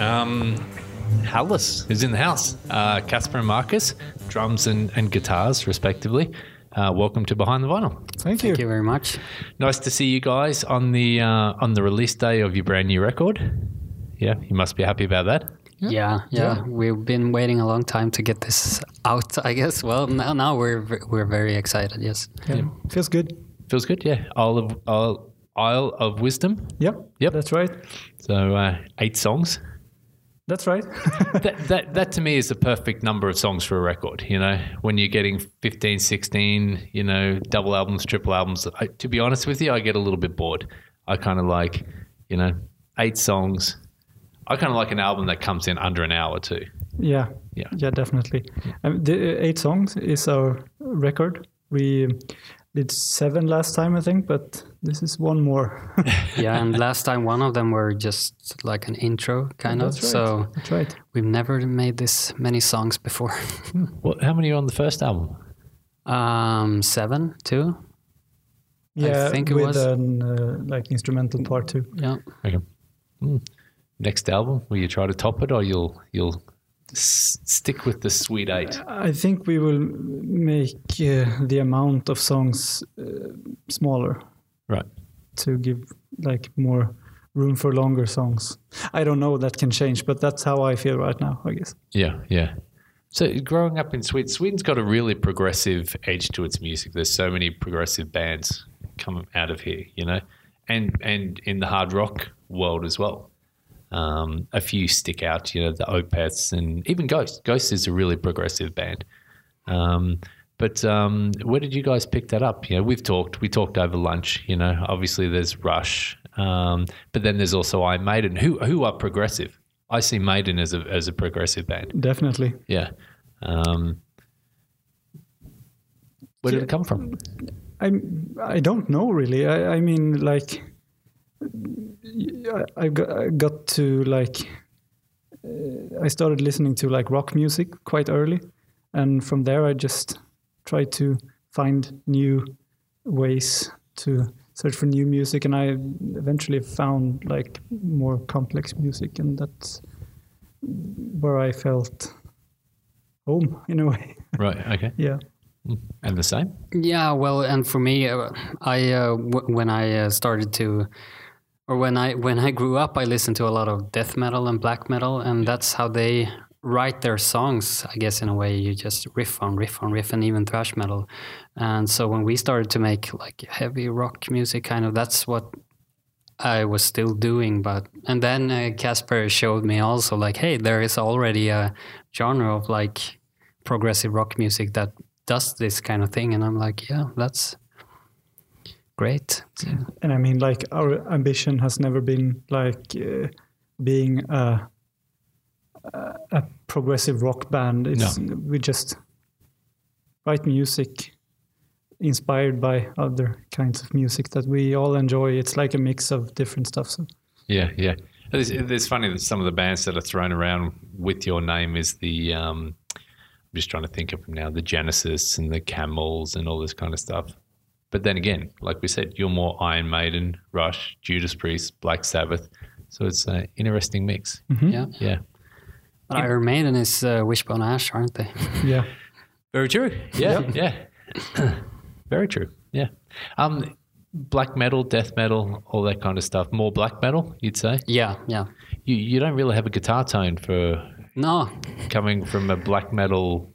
Alrighty. Um, Hällas is in the house. Uh, Kasper and Marcus, drums and, and guitars, respectively. Uh, welcome to Behind the Vinyl. Thank you. Thank you very much. Nice to see you guys on the uh, on the release day of your brand new record. Yeah, you must be happy about that. Yeah, yeah, We've been waiting a long time to get this out. I guess. Well, now, now we're we're very excited. Yes. Yeah. Feels good. Feels good, yeah. Isle of Isle, Isle of Wisdom. Yep. Yep. That's right. So uh, eight songs. That's right. that, that that to me is the perfect number of songs for a record you know when you're getting 15 16 you know double albums triple albums I, to be honest with you i get a little bit bored i kind of like you know eight songs i kind of like an album that comes in under an hour too yeah. Yeah. Yeah, definitely. Um, the uh, eight songs is our record. We did seven last time, I think, but this is one more. Yeah, and last time one of them were just like an intro, kind of. That's right. So That's right. we've never made this many songs before. what how many are on the first album um, seven, two. Yeah, think it with was- an uh, like instrumental part too. Yeah. okay Hmm. next album will you try to top it or you'll you'll s- stick with the sweet eight I think we will make uh, the amount of songs uh, smaller right to give like more room for longer songs. I don't know that can change, but that's how I feel right now, I guess. Yeah, yeah. So growing up in Sweden, Sweden's got a really progressive edge to its music. There's so many progressive bands come out of here, you know, and and in the hard rock world as well. Um, a few stick out, you know, the Opeths and even Ghost. Ghost is a really progressive band. Um, but um, where did you guys pick that up? You know, we've talked. We talked over lunch. You know, obviously there's Rush, um, but then there's also Iron Maiden, who who are progressive. I see Maiden as a as a progressive band. Definitely. Yeah. Um, where did Yeah. it come from? I I don't know really. I, I mean like I, I got, I got to like uh, I started listening to like rock music quite early, and from there I just tried to find new ways to search for new music, and I eventually found like more complex music, and that's where I felt home in a way. Right. Okay. yeah. And the same. Yeah, well, and for me, uh, I uh, w- when I uh, started to, or when I when I grew up, I listened to a lot of death metal and black metal, and that's how they write their songs. I guess in a way, you just riff on riff on riff, and even thrash metal. And so when we started to make like heavy rock music, kind of that's what I was still doing. But and then uh, Kasper showed me also like, hey, there is already a genre of like progressive rock music that does this kind of thing and i'm like yeah that's great and I mean, like our ambition has never been like uh, being a, a progressive rock band. It's we just write music inspired by other kinds of music that we all enjoy. It's like a mix of different stuff. So Yeah. Yeah. It's, it's funny that some of the bands that are thrown around with your name is the. Um, I'm just trying to think of them now. The Genesis and the Camels and all this kind of stuff. But then again, like we said, you're more Iron Maiden, Rush, Judas Priest, Black Sabbath. So it's an interesting mix. yeah Yeah. but iron maiden is uh, wishbone ash aren't they yeah, Very true. Yeah, yeah. Very true. Yeah. Um, black metal, death metal, all that kind of stuff. More black metal, you'd say. yeah yeah You you don't really have a guitar tone for no coming from a black metal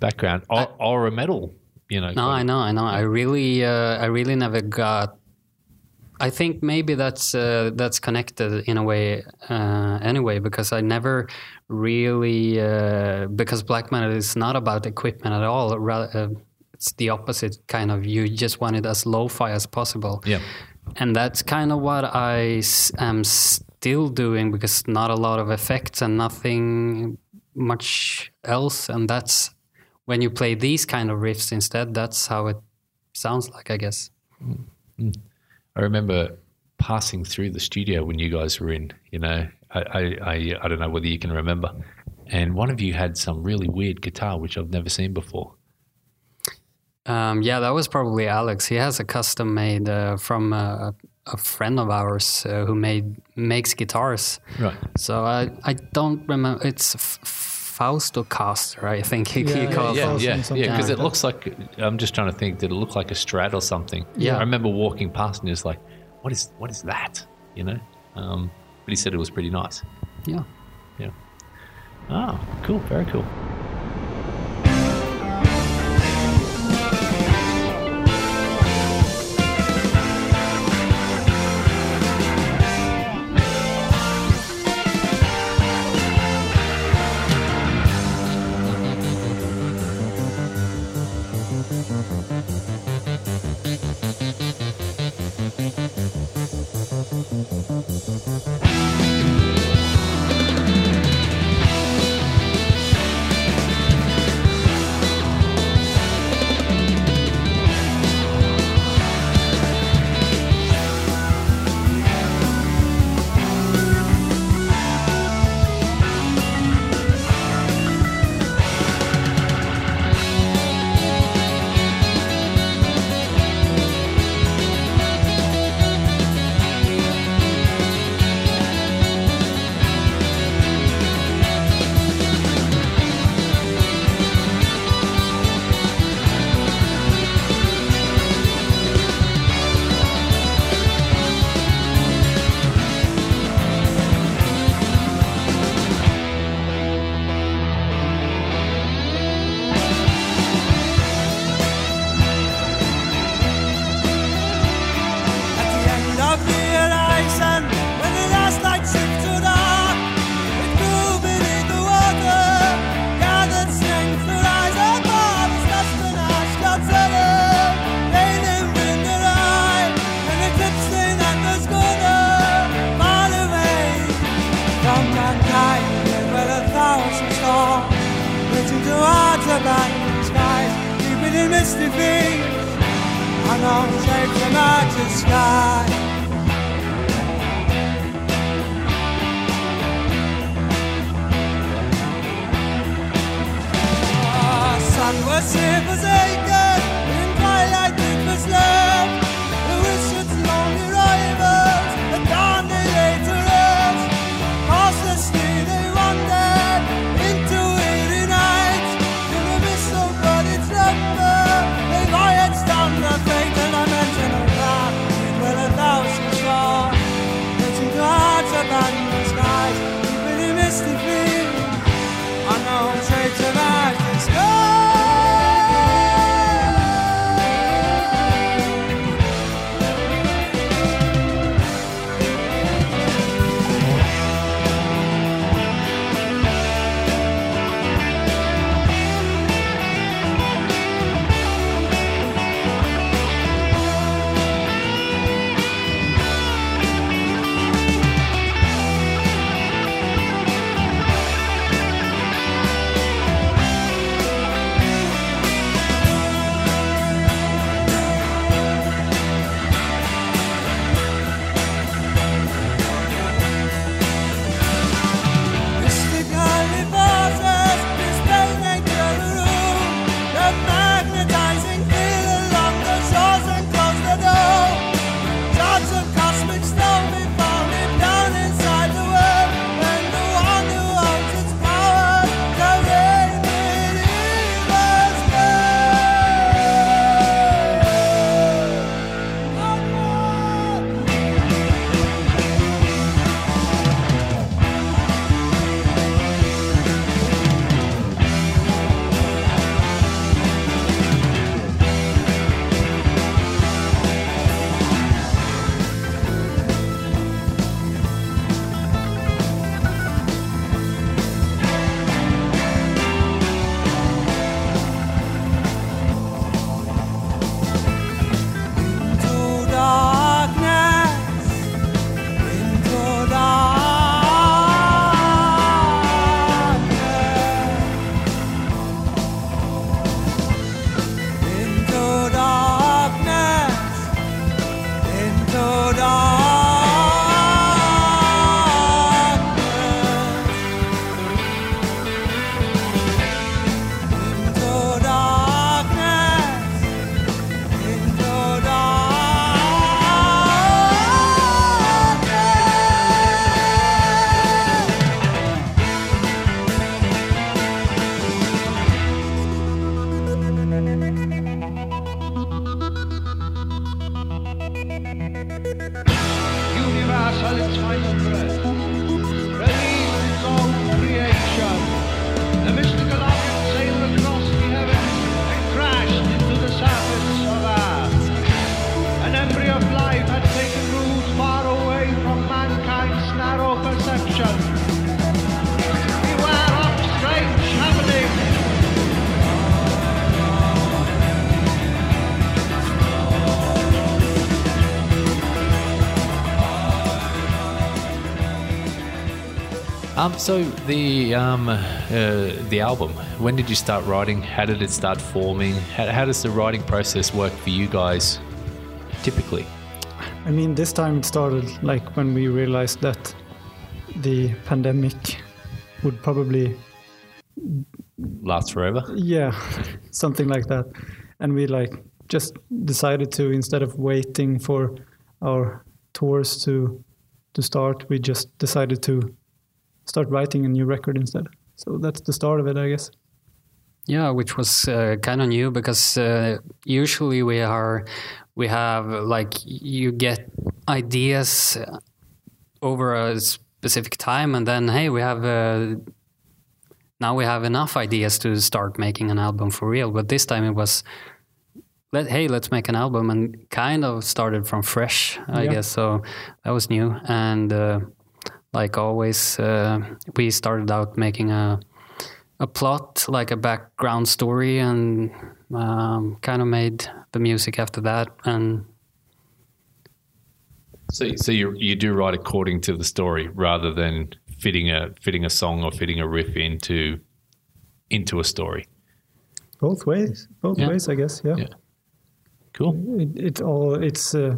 background or, or a metal. You know. no i know i know i really uh, i really never got i think maybe that's uh, that's connected in a way uh, anyway because i never really uh, because black metal is not about equipment at all uh, it's the opposite kind of you just want it as lo-fi as possible Yeah. and that's kind of what I s- am still doing because not a lot of effects and nothing much else and that's when you play these kind of riffs instead, that's how it sounds like, I guess. Mm. Mm. I remember passing through the studio when you guys were in. You know, I, I, I, I don't know whether you can remember, and one of you had some really weird guitar which I've never seen before. Um, yeah, that was probably Alex. He has a custom made uh, from a, a, friend of ours uh, who made makes guitars. Right. So I I don't remember. It's f- Faustocaster, I think he, yeah, he yeah, it. Yeah, yeah, because it looks like, I'm just trying to think, did it look like a strat or something? Yeah. I remember walking past and it was like, what is, what is that? You know? Um, but he said it was pretty nice. Yeah. Yeah. Ah, cool. Very cool. Mm-hmm. Um, so the um, uh, the album. When did you start writing? How did it start forming? How, how does the writing process work for you guys? Typically, I mean, this time it started like when we realized that the pandemic would probably, last forever. yeah, something like that. And we like just decided to instead of waiting for our tours to to start, we just decided to start writing a new record instead. So that's the start of it, I guess. Yeah, which was uh, kind of new because uh, usually we are we have like you get ideas over a specific time, and then hey, we have uh, now we have enough ideas to start making an album for real. But this time it was. Let, hey, let's make an album, and kind of started from fresh, I Yeah. guess. So that was new, and uh, like always, uh, we started out making a a plot, like a background story, and um, kind of made the music after that. And So, so you you do write according to the story rather than fitting a fitting a song or fitting a riff into into a story. Both ways, both Yeah. ways, I guess. Yeah. Yeah. Cool. It, it all it's uh,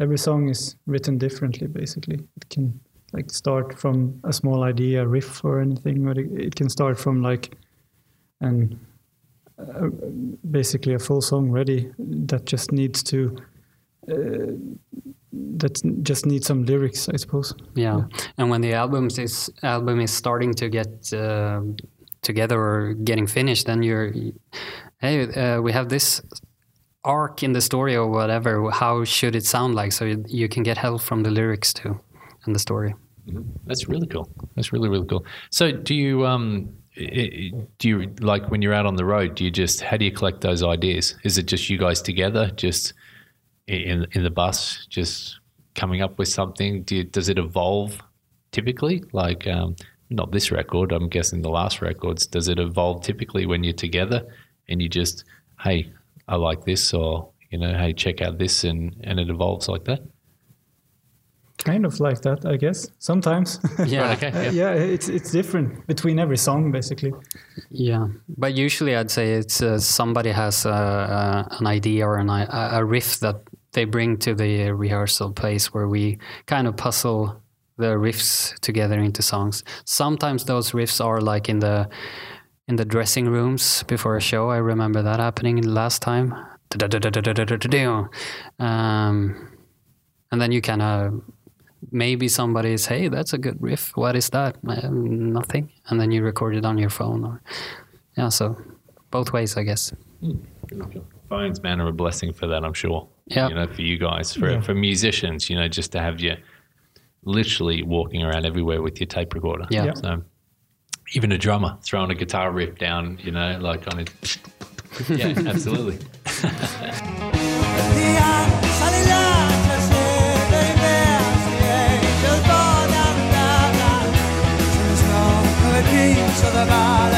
every song is written differently. Basically, it can like start from a small idea, riff, or anything, but it, it can start from like and uh, basically a full song ready that just needs to uh, that just needs some lyrics, I suppose. yeah, and when the albums is album is starting to get uh, together or getting finished, then you're hey, uh, we have this arc in the story or whatever. How should it sound like? So you, you can get help from the lyrics too and the story. That's really cool. That's really really cool. So, do you um do you like when you're out on the road? Do you just how do you collect those ideas? Is it just you guys together, just in in the bus, just coming up with something? Do you, does it evolve typically? Like um, not this record, I'm guessing the last records. Does it evolve typically when you're together and you just hey, I like this, or you know, hey, check out this, and and it evolves like that? Kind of like that, I guess. Sometimes. Yeah, okay. Uh, yeah, it's it's different between every song, basically. Yeah, but usually I'd say it's uh, somebody has uh, uh, an idea or an, a riff that they bring to the rehearsal place where we kind of puzzle the riffs together into songs. Sometimes those riffs are like in the in the dressing rooms before a show. I remember that happening last time. Um, and then you kind of maybe somebody is, hey, that's a good riff. What is that? Um, nothing. And then you record it on your phone. Or yeah, so both ways, I guess. Phones, man, are a blessing for that. I'm sure. Yeah. You know, for you guys, for Yeah. for musicians, you know, just to have you literally walking around everywhere with your tape recorder. Yeah. Yeah. So even a drummer throwing a guitar riff down, you know, like on it. yeah, absolutely. peace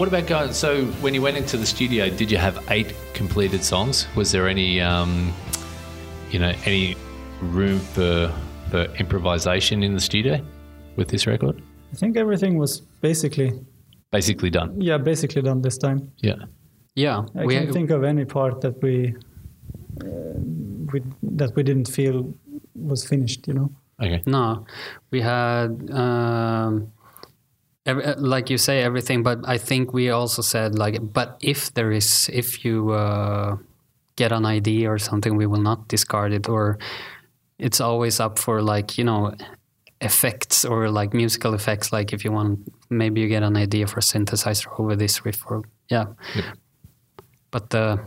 what about going? So when you went into the studio, did you have eight completed songs? Was there any, um, you know, any room for for improvisation in the studio with this record? I think everything was basically Basically done. yeah basically done this time. Yeah. Yeah, I we can't think of any part that we, uh, we that we didn't feel was finished. You know. Okay. No, we had um, every, uh, like you say everything, but I think we also said like, but if there is, if you uh, get an idea or something, we will not discard it, or it's always up for like you know effects or like musical effects. Like if you want, maybe you get an idea for synthesizer over this riff, or yeah. Yep. But the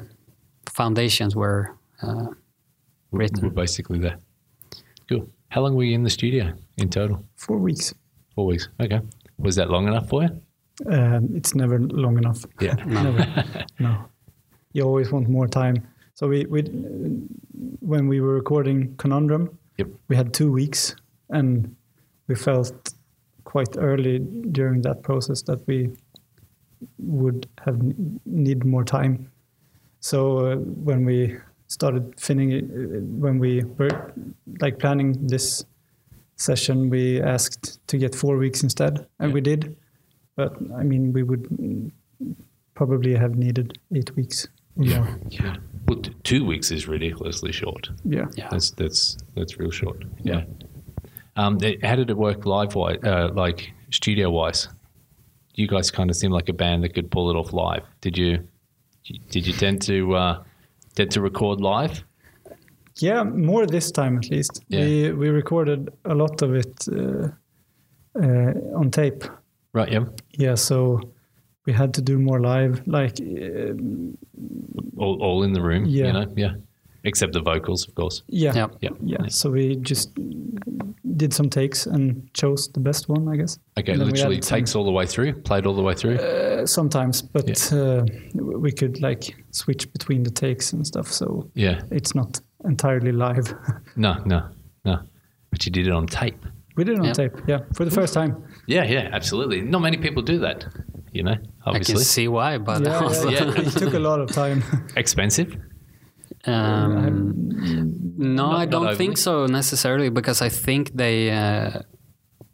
foundations were uh, We're written. basically there. Cool. How long were you in the studio in total? Four weeks. Four weeks. Okay. Was that long enough for you? Um, it's never long enough. Yeah. Never. no. You always want more time. So we, we when we were recording Conundrum, Yep. we had two weeks, and we felt quite early during that process that we would have n- need more time. So uh, when we started finishing, uh, when we were like planning this session, we asked to get four weeks instead, and Yeah. we did. But I mean, we would probably have needed eight weeks or more. Yeah. Well, t- two weeks is ridiculously short. Yeah. Yeah. That's that's that's real short. Yeah. Um, th- how did it work live wise, uh, like studio wise? You guys kind of seem like a band that could pull it off live. Did you? Did you tend to uh, tend to record live? Yeah, more this time at least. Yeah. We we recorded a lot of it uh, uh, on tape. Right. Yeah. Yeah, so we had to do more live. Like, uh, All, all in the room. Yeah. You know. Yeah. Except the vocals, of course. yeah, Yeah. Yeah. yeah. So we just did some takes and chose the best one, I guess. Okay. And then we Literally added some- takes all the way through. Played all the way through. Uh, sometimes, but uh, we could like switch between the takes and stuff. So yeah. it's not entirely live. No. No. No. But you did it on tape. we did it on Yeah. tape, yeah, for the first time. Yeah, yeah, absolutely. Not many people do that. You know, I can obviously see why, but Yeah, also, yeah, Yeah. it took a lot of time. expensive. um, no, Not- I don't think so necessarily because I think they uh,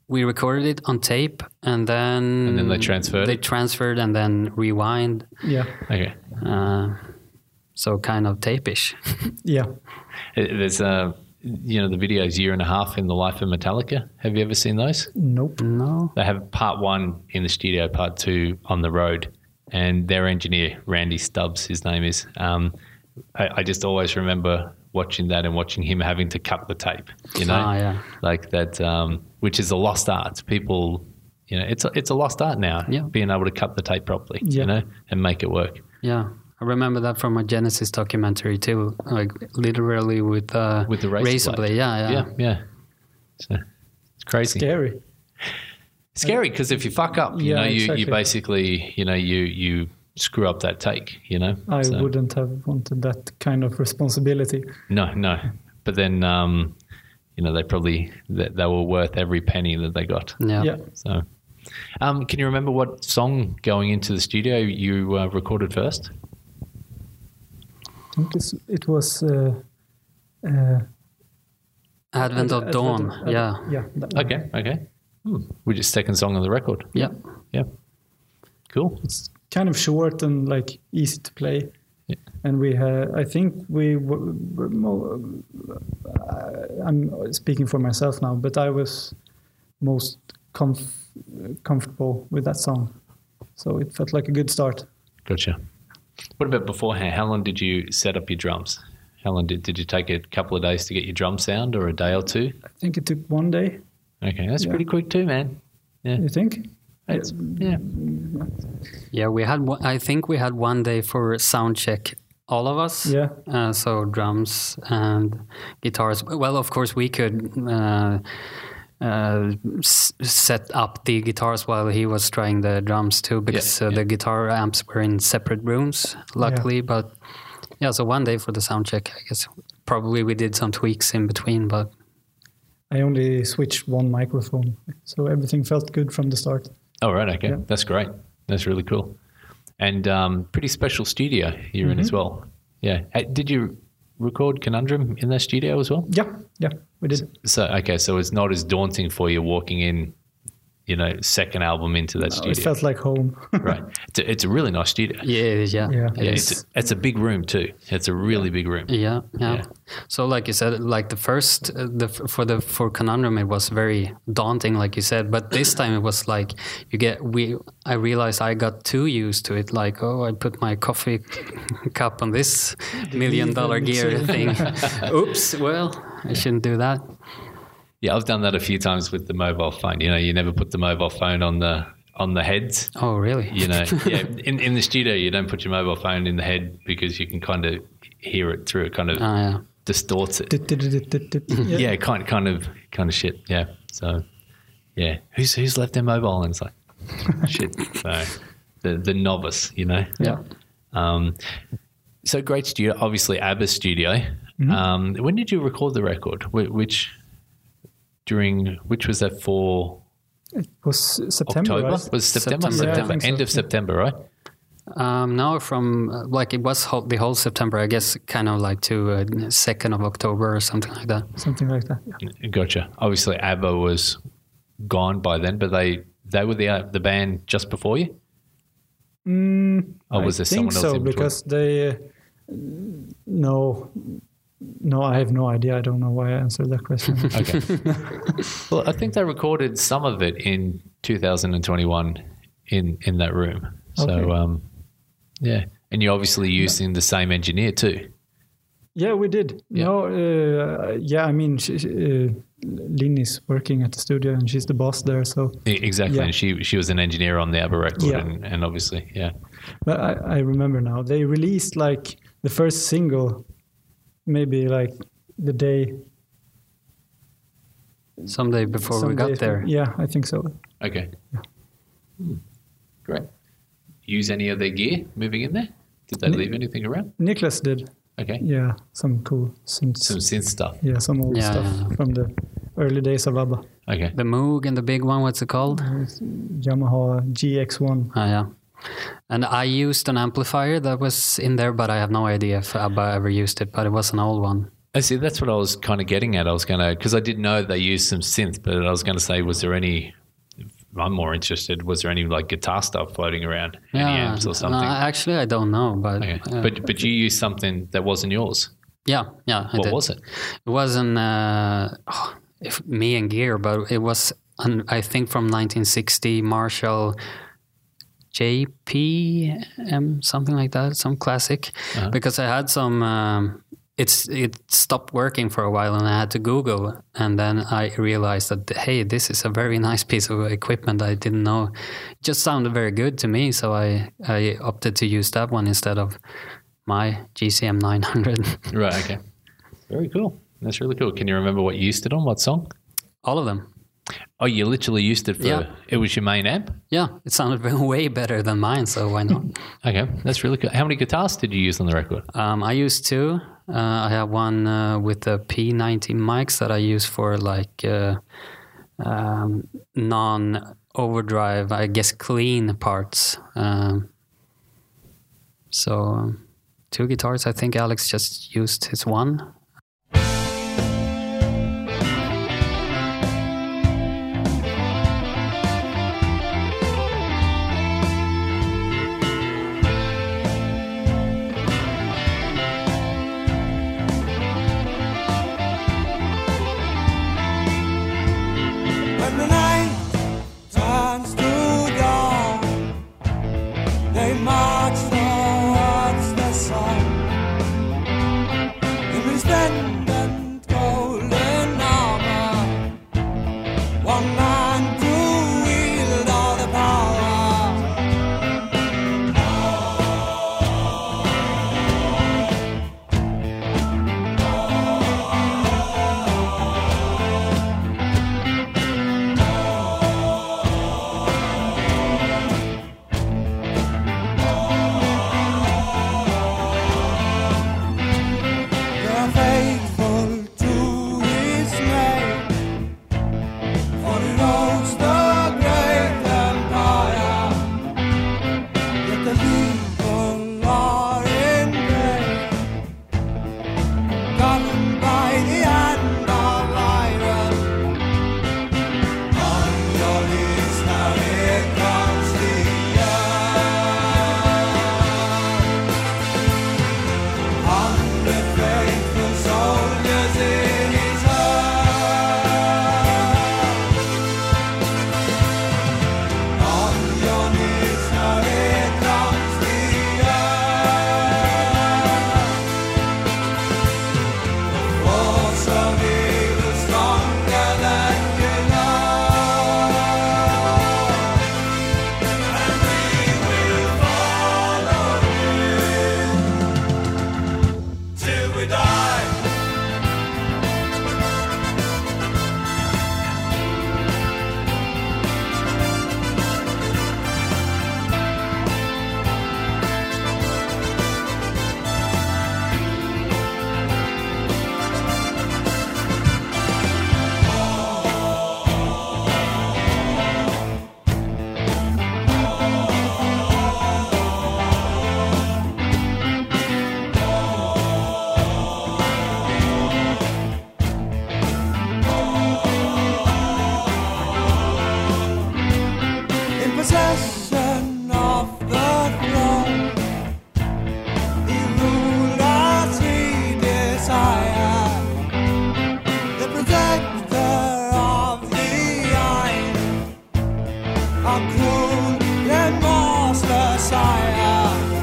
we recorded it on tape and then And then they transferred They it? transferred and then rewind, yeah, Okay. uh, so kind of tape-ish. yeah. It- There's uh, you know the videos year and a half in the life of Metallica. Have you ever seen those? Nope. no, They have part one in the studio, part two on the road, and their engineer Randy Staub, his name is. Um, I, I just always remember watching that and watching him having to cut the tape. You know, Ah, yeah. like that, um, which is a lost art. People, you know, it's a, it's a lost art now. Yeah. being able to cut the tape properly, Yeah. you know, and make it work. yeah. I remember that from a Genesis documentary too, like literally with uh, With the razor blade. blade. Yeah, yeah, Yeah, yeah. So it's crazy. Scary. scary because if you fuck up, you Yeah, know, you, exactly. you basically, you know, you you screw up that take, you know. I So- wouldn't have wanted that kind of responsibility. No, no. But then, um, you know, they probably they, they were worth every penny that they got. yeah. Yeah. So, um, can you remember what song going into the studio you uh, recorded first? I think it's, it was. Uh, uh, Advent of Advent Dawn. of- yeah, Yeah. Okay, okay. Hmm. Which is second song on the record. yeah. Yeah. Cool. It's kind of short and like easy to play. Yeah. And we had, I think we were, were more, uh, I'm speaking for myself now, but I was most comf- comfortable with that song. So it felt like a good start. Gotcha. What about beforehand? How long did you set up your drums? How long did, did you take a couple of days to get your drum sound or a day or two? I think it took one day. Okay, that's Yeah. pretty quick too, man. Yeah. You think? It's, yeah. Yeah, we had. One, I think we had one day for sound check, all of us. Yeah. Uh, so drums and guitars. Well, of course, we could uh, uh, set up the guitars while he was trying the drums too, because Yeah, uh, yeah. the guitar amps were in separate rooms. Luckily, but yeah. So one day for the sound check, I guess. Probably we did some tweaks in between, but I only switched one microphone. So everything felt good from the start. Oh, right. Okay. Yeah. That's great. That's really cool. And um, pretty special studio you're in as well. Yeah. Did you record Conundrum in their studio as well? Yeah. Yeah. We did. So, okay. So it's not as daunting for you walking in, you know, second album into that It studio. It felt like home. right. It's a, it's a really nice studio. yeah, yeah, Yeah. Yeah, is. it's, a, it's a big room too. It's a really big room. Yeah, yeah, Yeah. So, like you said, like the first, uh, the for the for conundrum, it was very daunting, like you said. But this time, it was like you get we. I realized I got too used to it. Like, oh, I put my coffee cup on this million dollar gear thing. Oops. Well, I shouldn't do that. Yeah, I've done that a few times with the mobile phone. You know, you never put the mobile phone on the on the heads. Oh, really? You know, yeah. In in the studio, you don't put your mobile phone in the head because you can kind of hear it through. It kind of Ah, yeah. distorts it. yeah. Yeah, kind kind of kind of shit. Yeah. So, yeah, who's who's left their mobile? And it's like shit. So, the the novice, you know. Yeah. Um, so great studio, obviously ABBA's studio. Mm-hmm. Um, when did you record the record? Which during which was that for? It was September. October right? was September. September. Yeah, I September, think so, end of. September, right? Um, no, from uh, like it was whole, the whole September, I guess, kind of like to uh, second of October or something like that. Something like that. Yeah. Gotcha. Obviously, ABBA was gone by then, but they they were the uh, the band just before you. Mm, Or was I there think someone else so in because they. Uh, no, no, I have no idea. I don't know why I answered that question. Okay. well, I think they recorded some of it in 2021 in in that room. So, Okay. um, yeah, and you're obviously using the same engineer too. yeah, we did. Yeah. No, uh, yeah, I mean, she, she, uh, Lynn is working at the studio and she's the boss there. So, Exactly, Yeah. and she she was an engineer on the ABBA record, Yeah. and, and obviously, yeah, but I, I remember now they released like the first single, maybe like the day. Someday before some we got days- there. Yeah, I think so. okay, Hmm. great. Use any of their gear moving in there? Did they Ni- leave anything around? Nicklas did. Okay, Yeah, some cool synths. some synth stuff. yeah, some old Yeah, stuff yeah, yeah. from the early days of ABBA. Okay. The Moog and the big one. What's it called? Yamaha GX1. Oh yeah. And I used an amplifier that was in there, but I have no idea if ABBA ever used it. But it was an old one. I see. That's what I was kind of getting at. I was going to because I didn't know they used some synth, but I was going to say, was there any? I'm more interested. Was there any like guitar stuff floating around, any amps or no, something? actually, I don't know, but okay. uh, but but you used something that wasn't yours. yeah, yeah. I What did. was it? It wasn't uh, oh, if me and gear, but it was an, I think from 1960 Marshall JPM something like that, some classic. Uh-huh. Because I had some. Um, it's it stopped working for a while, and I had to Google, and then I realized that hey, this is a very nice piece of equipment. I didn't know. It just sounded very good to me, so I I opted to use that one instead of my JCM 900. Right. Okay. Very cool. That's really cool. Can you remember what you used it on? What song? All of them. Oh, you literally used it for. Yeah. It was your main amp. Yeah, it sounded way better than mine, so why not? Okay, that's really cool. How many guitars did you use on the record? um, I used two. Uh, I have one uh, with the P90 mics that I use for like uh, um, non overdrive, I guess clean parts. Um, so, um, two guitars. I think Alex just used his one. A cruel remorseless sire. On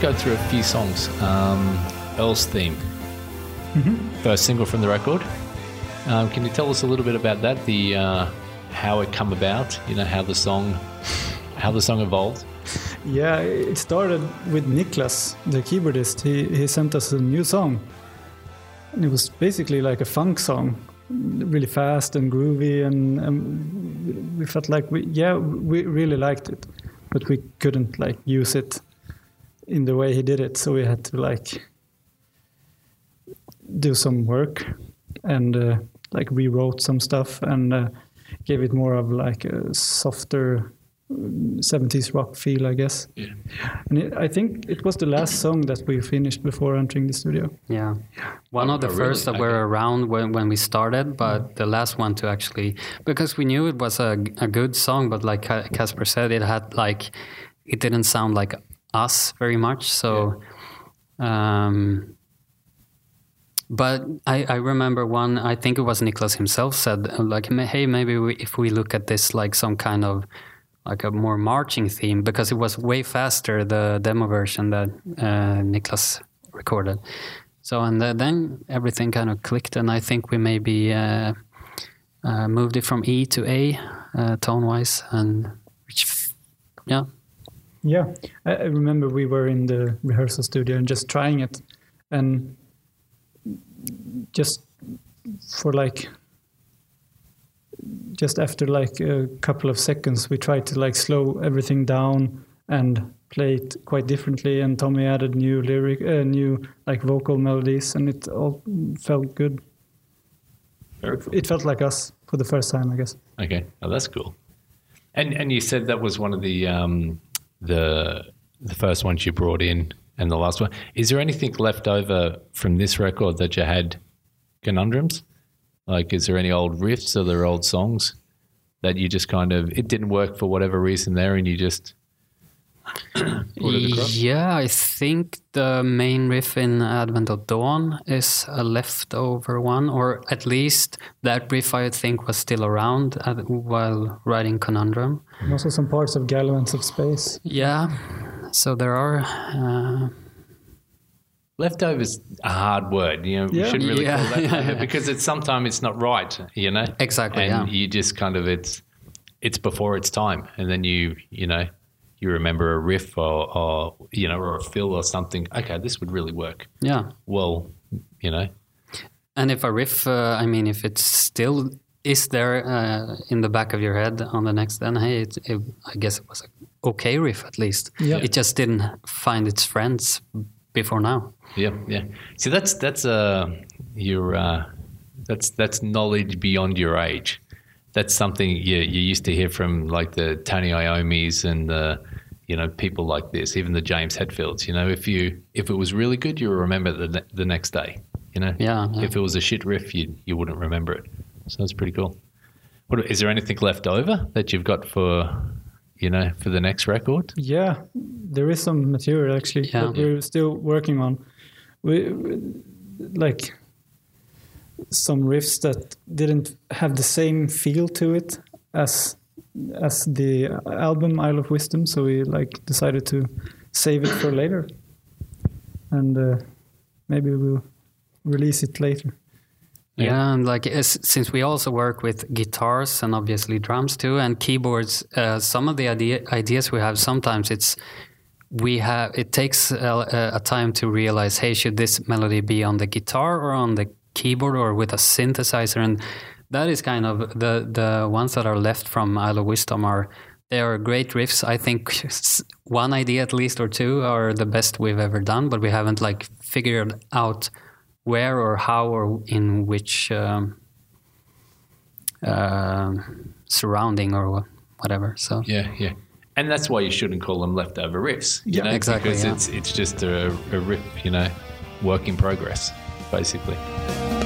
go through a few songs. Um, Earl's theme, first single from the record. Um, can you tell us a little bit about that? The uh, how it come about. You know how the song, how the song evolved. Yeah, it started with Nicklas, the keyboardist. He he sent us a new song, and it was basically like a funk song, really fast and groovy, and, and we felt like we yeah we really liked it, but we couldn't like use it in the way he did it, so we had to like do some work and uh, like rewrote some stuff and uh, gave it more of like a softer 70s rock feel, I guess. Yeah. And it, I think it was the last song that we finished before entering the studio. Yeah. One Oh, of the oh, first really? that were Okay. around when, when we started, but the last one to actually, because we knew it was a, a good song, but like Kasper said, it had like, it didn't sound like us very much. So, um, but I, I remember one, I think it was Nicklas himself said, like, hey, maybe we, if we look at this like some kind of, like a more marching theme, because it was way faster, the demo version that uh, Nicklas recorded. So and th- then everything kind of clicked, and I think we maybe uh, uh, moved it from E to A uh, tone wise, and which, yeah, Yeah, I, remember we were in the rehearsal studio and just trying it, and just for like just after like a couple of seconds, we tried to like slow everything down and play it quite differently. And Tommy added new lyric, uh, new like vocal melodies, and it all felt good. Very cool. It felt like us for the first time, I guess. Okay, oh, that's cool. And and you said that was one of the um, the the first ones you brought in, and the last one. Is there anything left over from this record that you had conundrums? Like, is there any old riffs or there old songs that you just kind of it didn't work for whatever reason there, and you just? Yeah. I think the main riff in Advent of Dawn is a leftover one, or at least that riff I think was still around at, while writing Conundrum. And also some parts of Gallivants of Space. Yeah, so there are. Uh, Leftovers a hard word, you know. We Yeah. shouldn't really Yeah, call that yeah, yeah. because it's sometimes it's not right, you know. Exactly, And yeah. you just kind of it's it's before its time, and then you you know you remember a riff or, or you know or a fill or something. Okay, this would really work. yeah. Well, you know, And if a riff, uh, I mean, if it still is there uh, in the back of your head on the next, then hey, it, it, I guess it was a okay riff at least. Yeah. It just didn't find its friends before now. yeah, yeah. See, that's that's uh your uh, that's that's knowledge beyond your age. That's something you you used to hear from like the Tony Iommis and the you know people like this, even the James Hetfields. You know, if you if it was really good, you would remember it the ne- the next day. You know, Yeah, yeah. If it was a shit riff, you you wouldn't remember it. So that's pretty cool. What is there anything left over that you've got for you know for the next record? Yeah, there is some material actually Yeah. that we're still working on. We, we like some riffs that didn't have the same feel to it as as the album Isle of Wisdom, so we like decided to save it for later, and uh, maybe we'll release it later. Yeah, and like as, since we also work with guitars and obviously drums too, and keyboards, uh, some of the idea, ideas we have sometimes it's we have it takes a, a time to realize, hey, should this melody be on the guitar or on the keyboard or with a synthesizer? And that is kind of the the ones that are left from Isle of Wisdom are they are great riffs. I think one idea at least or two are the best we've ever done, but we haven't like figured out where or how or in which um, uh, surrounding or whatever. So Yeah, yeah. And that's why you shouldn't call them leftover riffs. You Yeah, know, exactly, Because yeah. it's it's just a, a riff, you know, work in progress, basically.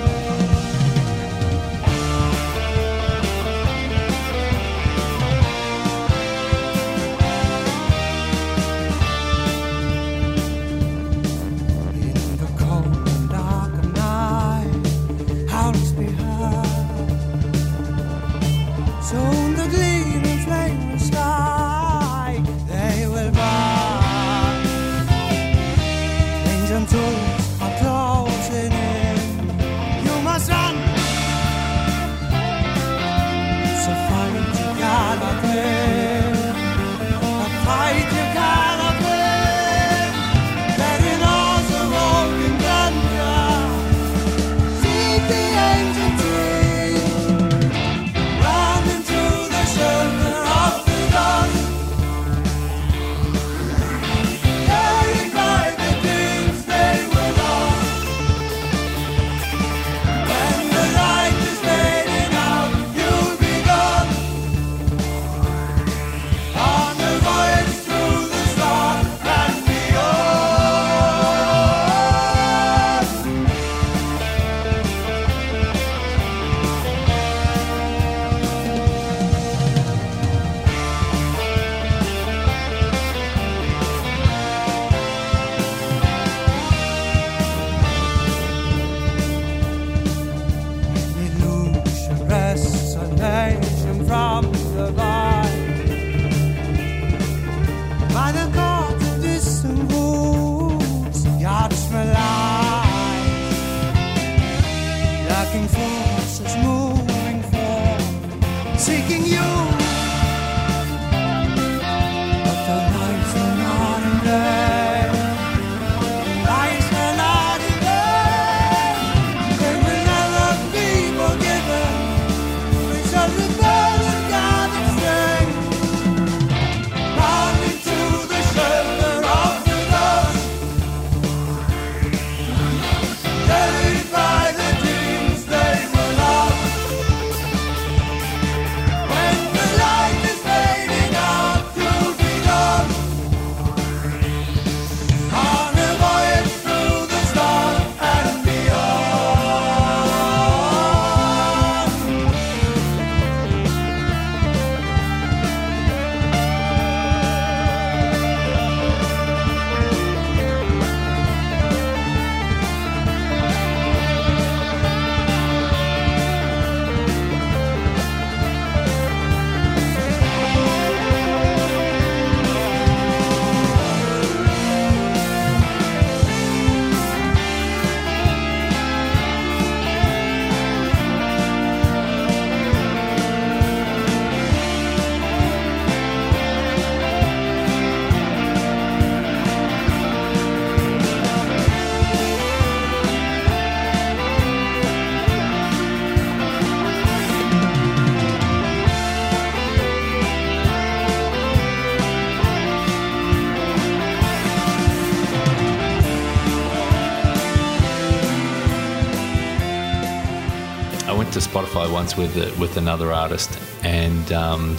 Spotify once with with another artist, and um,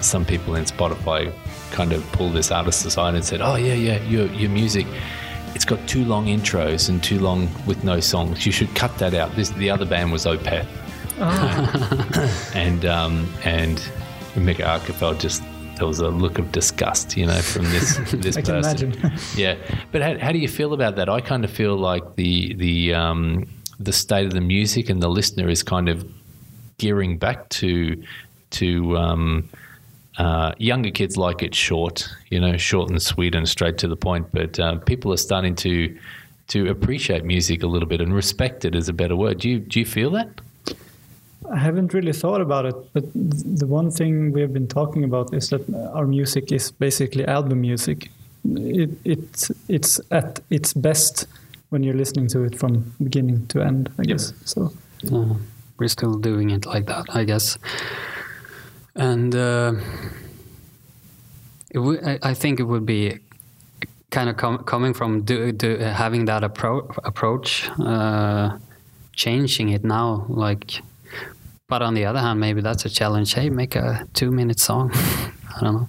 some people in Spotify kind of pulled this artist aside and said, "Oh yeah, yeah, your your music." It's got too long intros and too long with no songs. You should cut that out. This the other band was Opeth, and um, and Mika Åkerfeldt just there was a look of disgust, you know, from this this I person. Yeah, but how, how do you feel about that? I kind of feel like the the um, the state of the music and the listener is kind of gearing back to to um, uh, younger kids like it short, you know, short and sweet and straight to the point. But uh, people are starting to to appreciate music a little bit and respect it is a better word. Do you do you feel that? I haven't really thought about it, but the one thing we have been talking about is that our music is basically album music. It, it it's at its best when you're listening to it from beginning to end. I guess so. Uh, we're still doing it like that, I guess. And uh, I, think it would be kind of com- coming from do, do, having that appro- approach, uh, changing it now. Like, but on the other hand, maybe that's a challenge. Hey, make a two-minute song. I don't know.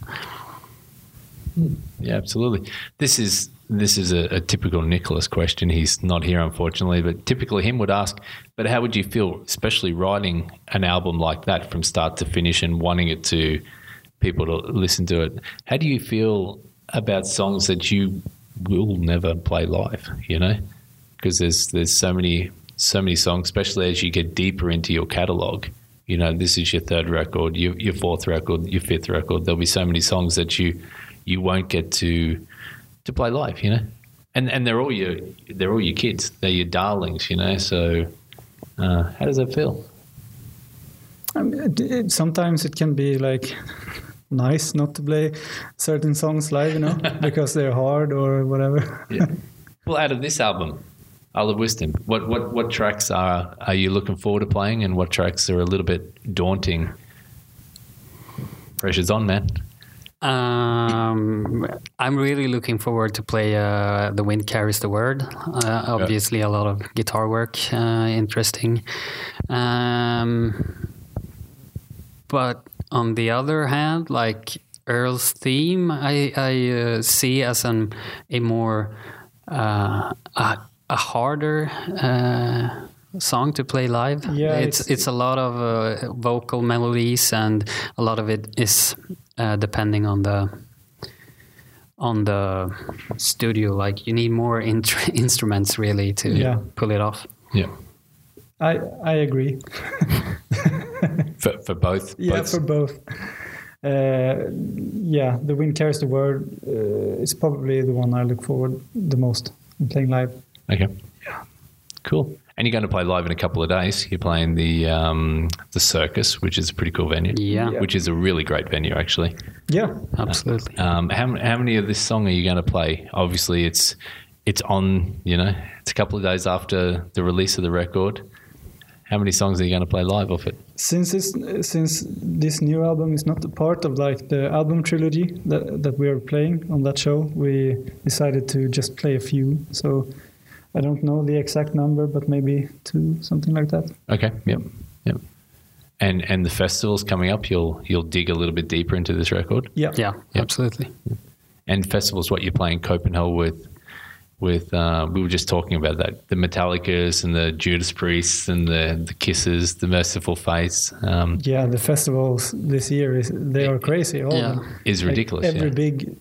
Yeah, absolutely. This is this is a, a typical Nicholas question. He's not here, unfortunately, but typically him would ask, "But how would you feel, especially writing an album like that from start to finish and wanting it to people to listen to it? How do you feel about songs that you will never play live? You know, because there's there's so many so many songs, especially as you get deeper into your catalog. You know, this is your third record, your, your fourth record, your fifth record. There'll be so many songs that you you won't get to to play live. You know, and and they're all your they're all your kids. They're your darlings. You know, so uh, how does that feel? I mean, it, sometimes it can be like nice not to play certain songs live, you know, because they're hard or whatever. Yeah. well, out of this album, Isle of Wisdom, what what what tracks are are you looking forward to playing, and what tracks are a little bit daunting? Pressure's on, man. Um, I'm really looking forward to play uh, "The Wind Carries the Word." Uh, obviously, a lot of guitar work, uh, interesting. Um, but on the other hand, like Earl's theme, I, I uh, see as an a more uh, a, a harder uh, song to play live. Yeah, it's it's- it's a lot of uh, vocal melodies, and a lot of it is uh, depending on the on the studio. Like you need more int- instruments really to Yeah. pull it off. Yeah, I I agree. for for both. Yeah, both for both. Uh, yeah, the wind carries the word. Uh, it's probably the one I look forward the most in playing live. okay. Yeah. Cool. And you're going to play live in a couple of days. You're playing the um, the Circus, which is a pretty cool venue. Yeah. Yeah. Which is a really great venue, actually. Yeah, Absolutely. Um, how, how many of this song are you going to play? Obviously, it's it's on. You know, it's a couple of days after the release of the record. How many songs are you going to play live off it? since it's, since this new album is not a part of like the album trilogy that that we are playing on that show, we decided to just play a few. So I don't know the exact number, but maybe two, something like that. Okay. Yep. Yep. And and the festivals coming up, you'll you'll dig a little bit deeper into this record. Yeah, Yeah, absolutely. And festivals, what you're playing Copenhell with, with uh, we were just talking about that the Metallicas and the Judas Priests and the the Kisses, the Mercyful Fates um, yeah. The festivals this year is they are crazy. All of Yeah. them. is Like, ridiculous. every yeah. big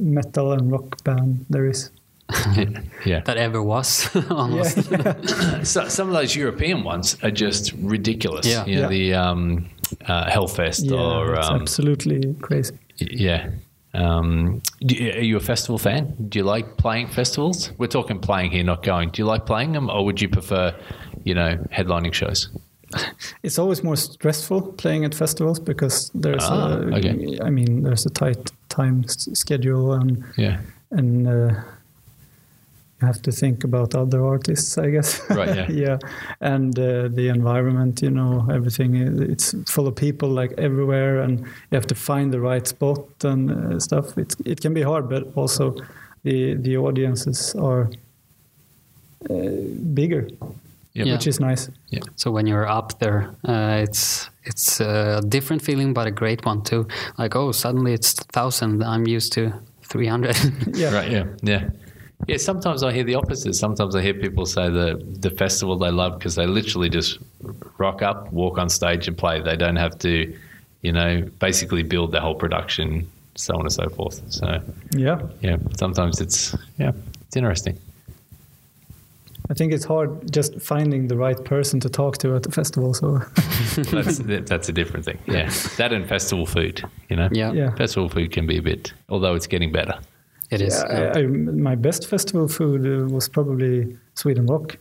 metal and rock band there is. yeah. That ever was almost. Yeah, So, some of those European ones are just ridiculous. Yeah. You know, Yeah. the um, uh, Hellfest yeah, or it's um, absolutely crazy. yeah. Um, you, are you a festival fan? Do you like playing festivals? We're talking playing here, not going. Do you like playing them, or would you prefer, you know, headlining shows? It's always more stressful playing at festivals because there's Ah, a, okay. I mean, there's a tight time schedule and Yeah. and uh, you have to think about other artists, I guess. Right, yeah. yeah, and uh, the environment, you know, everything. It's full of people like everywhere, and you have to find the right spot and uh, stuff. It it can be hard, but also the the audiences are uh, bigger, Yep. Yeah. which is nice. Yeah. So when you're up there, uh, it's it's a different feeling, but a great one too. Like oh, suddenly it's thousand. I'm used to three hundred. Yeah, Right. Yeah. Yeah. Yeah. Sometimes I hear the opposite. Sometimes I hear people say the the festival they love because they literally just rock up, walk on stage, and play. They don't have to, you know, basically build the whole production, so on and so forth. So yeah. yeah, sometimes it's yeah, it's interesting. I think it's hard just finding the right person to talk to at the festival. So That's that's a different thing. Yeah, that and festival food. You know. yeah, yeah. Festival food can be a bit, although it's getting better. It is. Yeah, yeah. I, I, my best festival food uh, was probably Sweden Rock.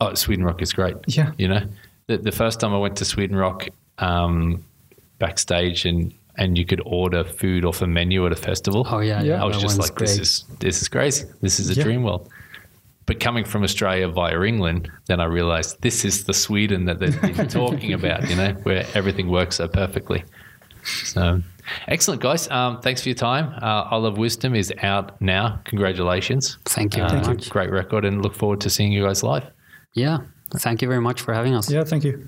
Oh, Sweden Rock is great. Yeah. You know, the, the first time I went to Sweden Rock, um, backstage and and you could order food off a menu at a festival. Oh yeah, Yeah. yeah. I was that just one's like, this is this is crazy. This is a Yeah. dream world. But coming from Australia via England, then I realized this is the Sweden that they're talking about. You know, where everything works so perfectly. So, excellent, guys. Um, thanks for your time. Uh, Isle of Wisdom is out now. Congratulations. Thank you Uh, very much. Great record, and look forward to seeing you guys live. Yeah, thank you very much for having us. Yeah, thank you.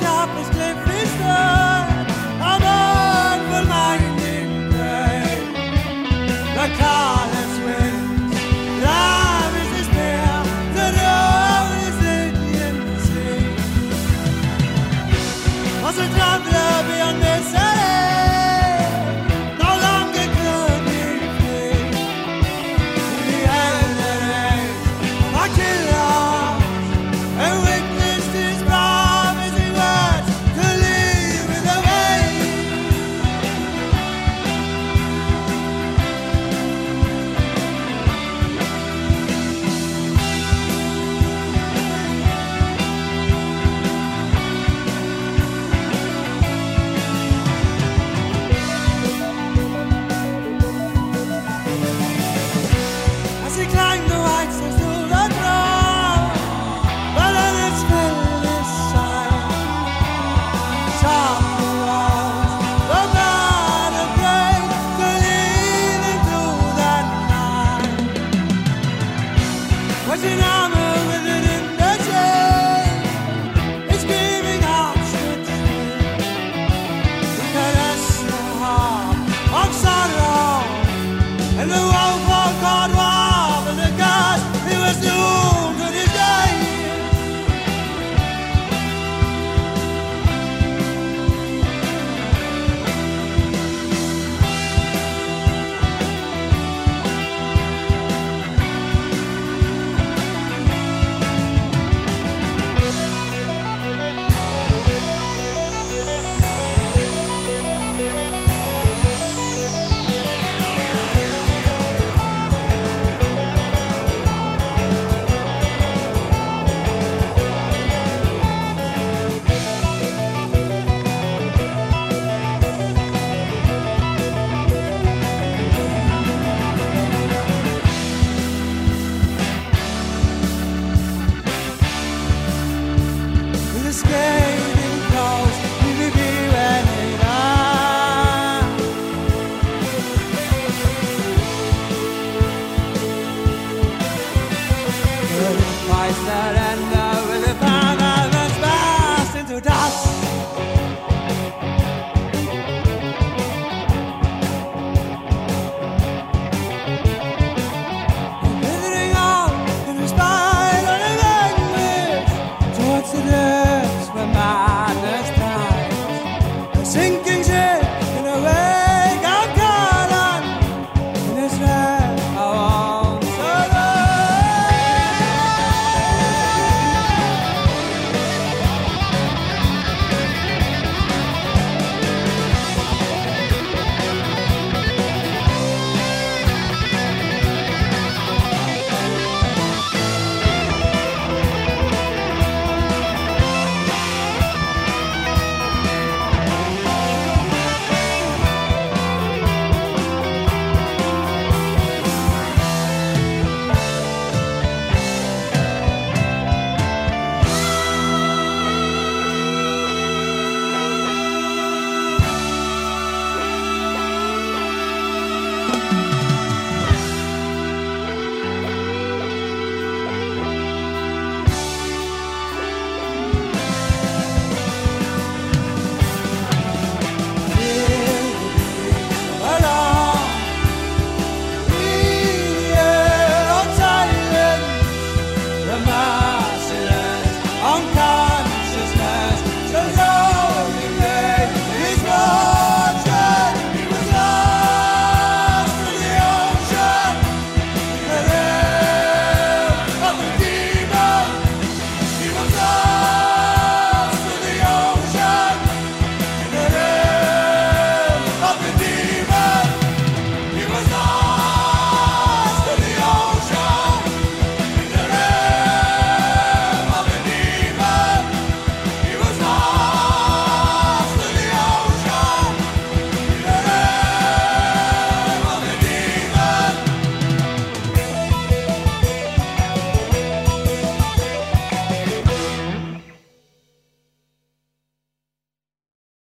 ya, pues le friso.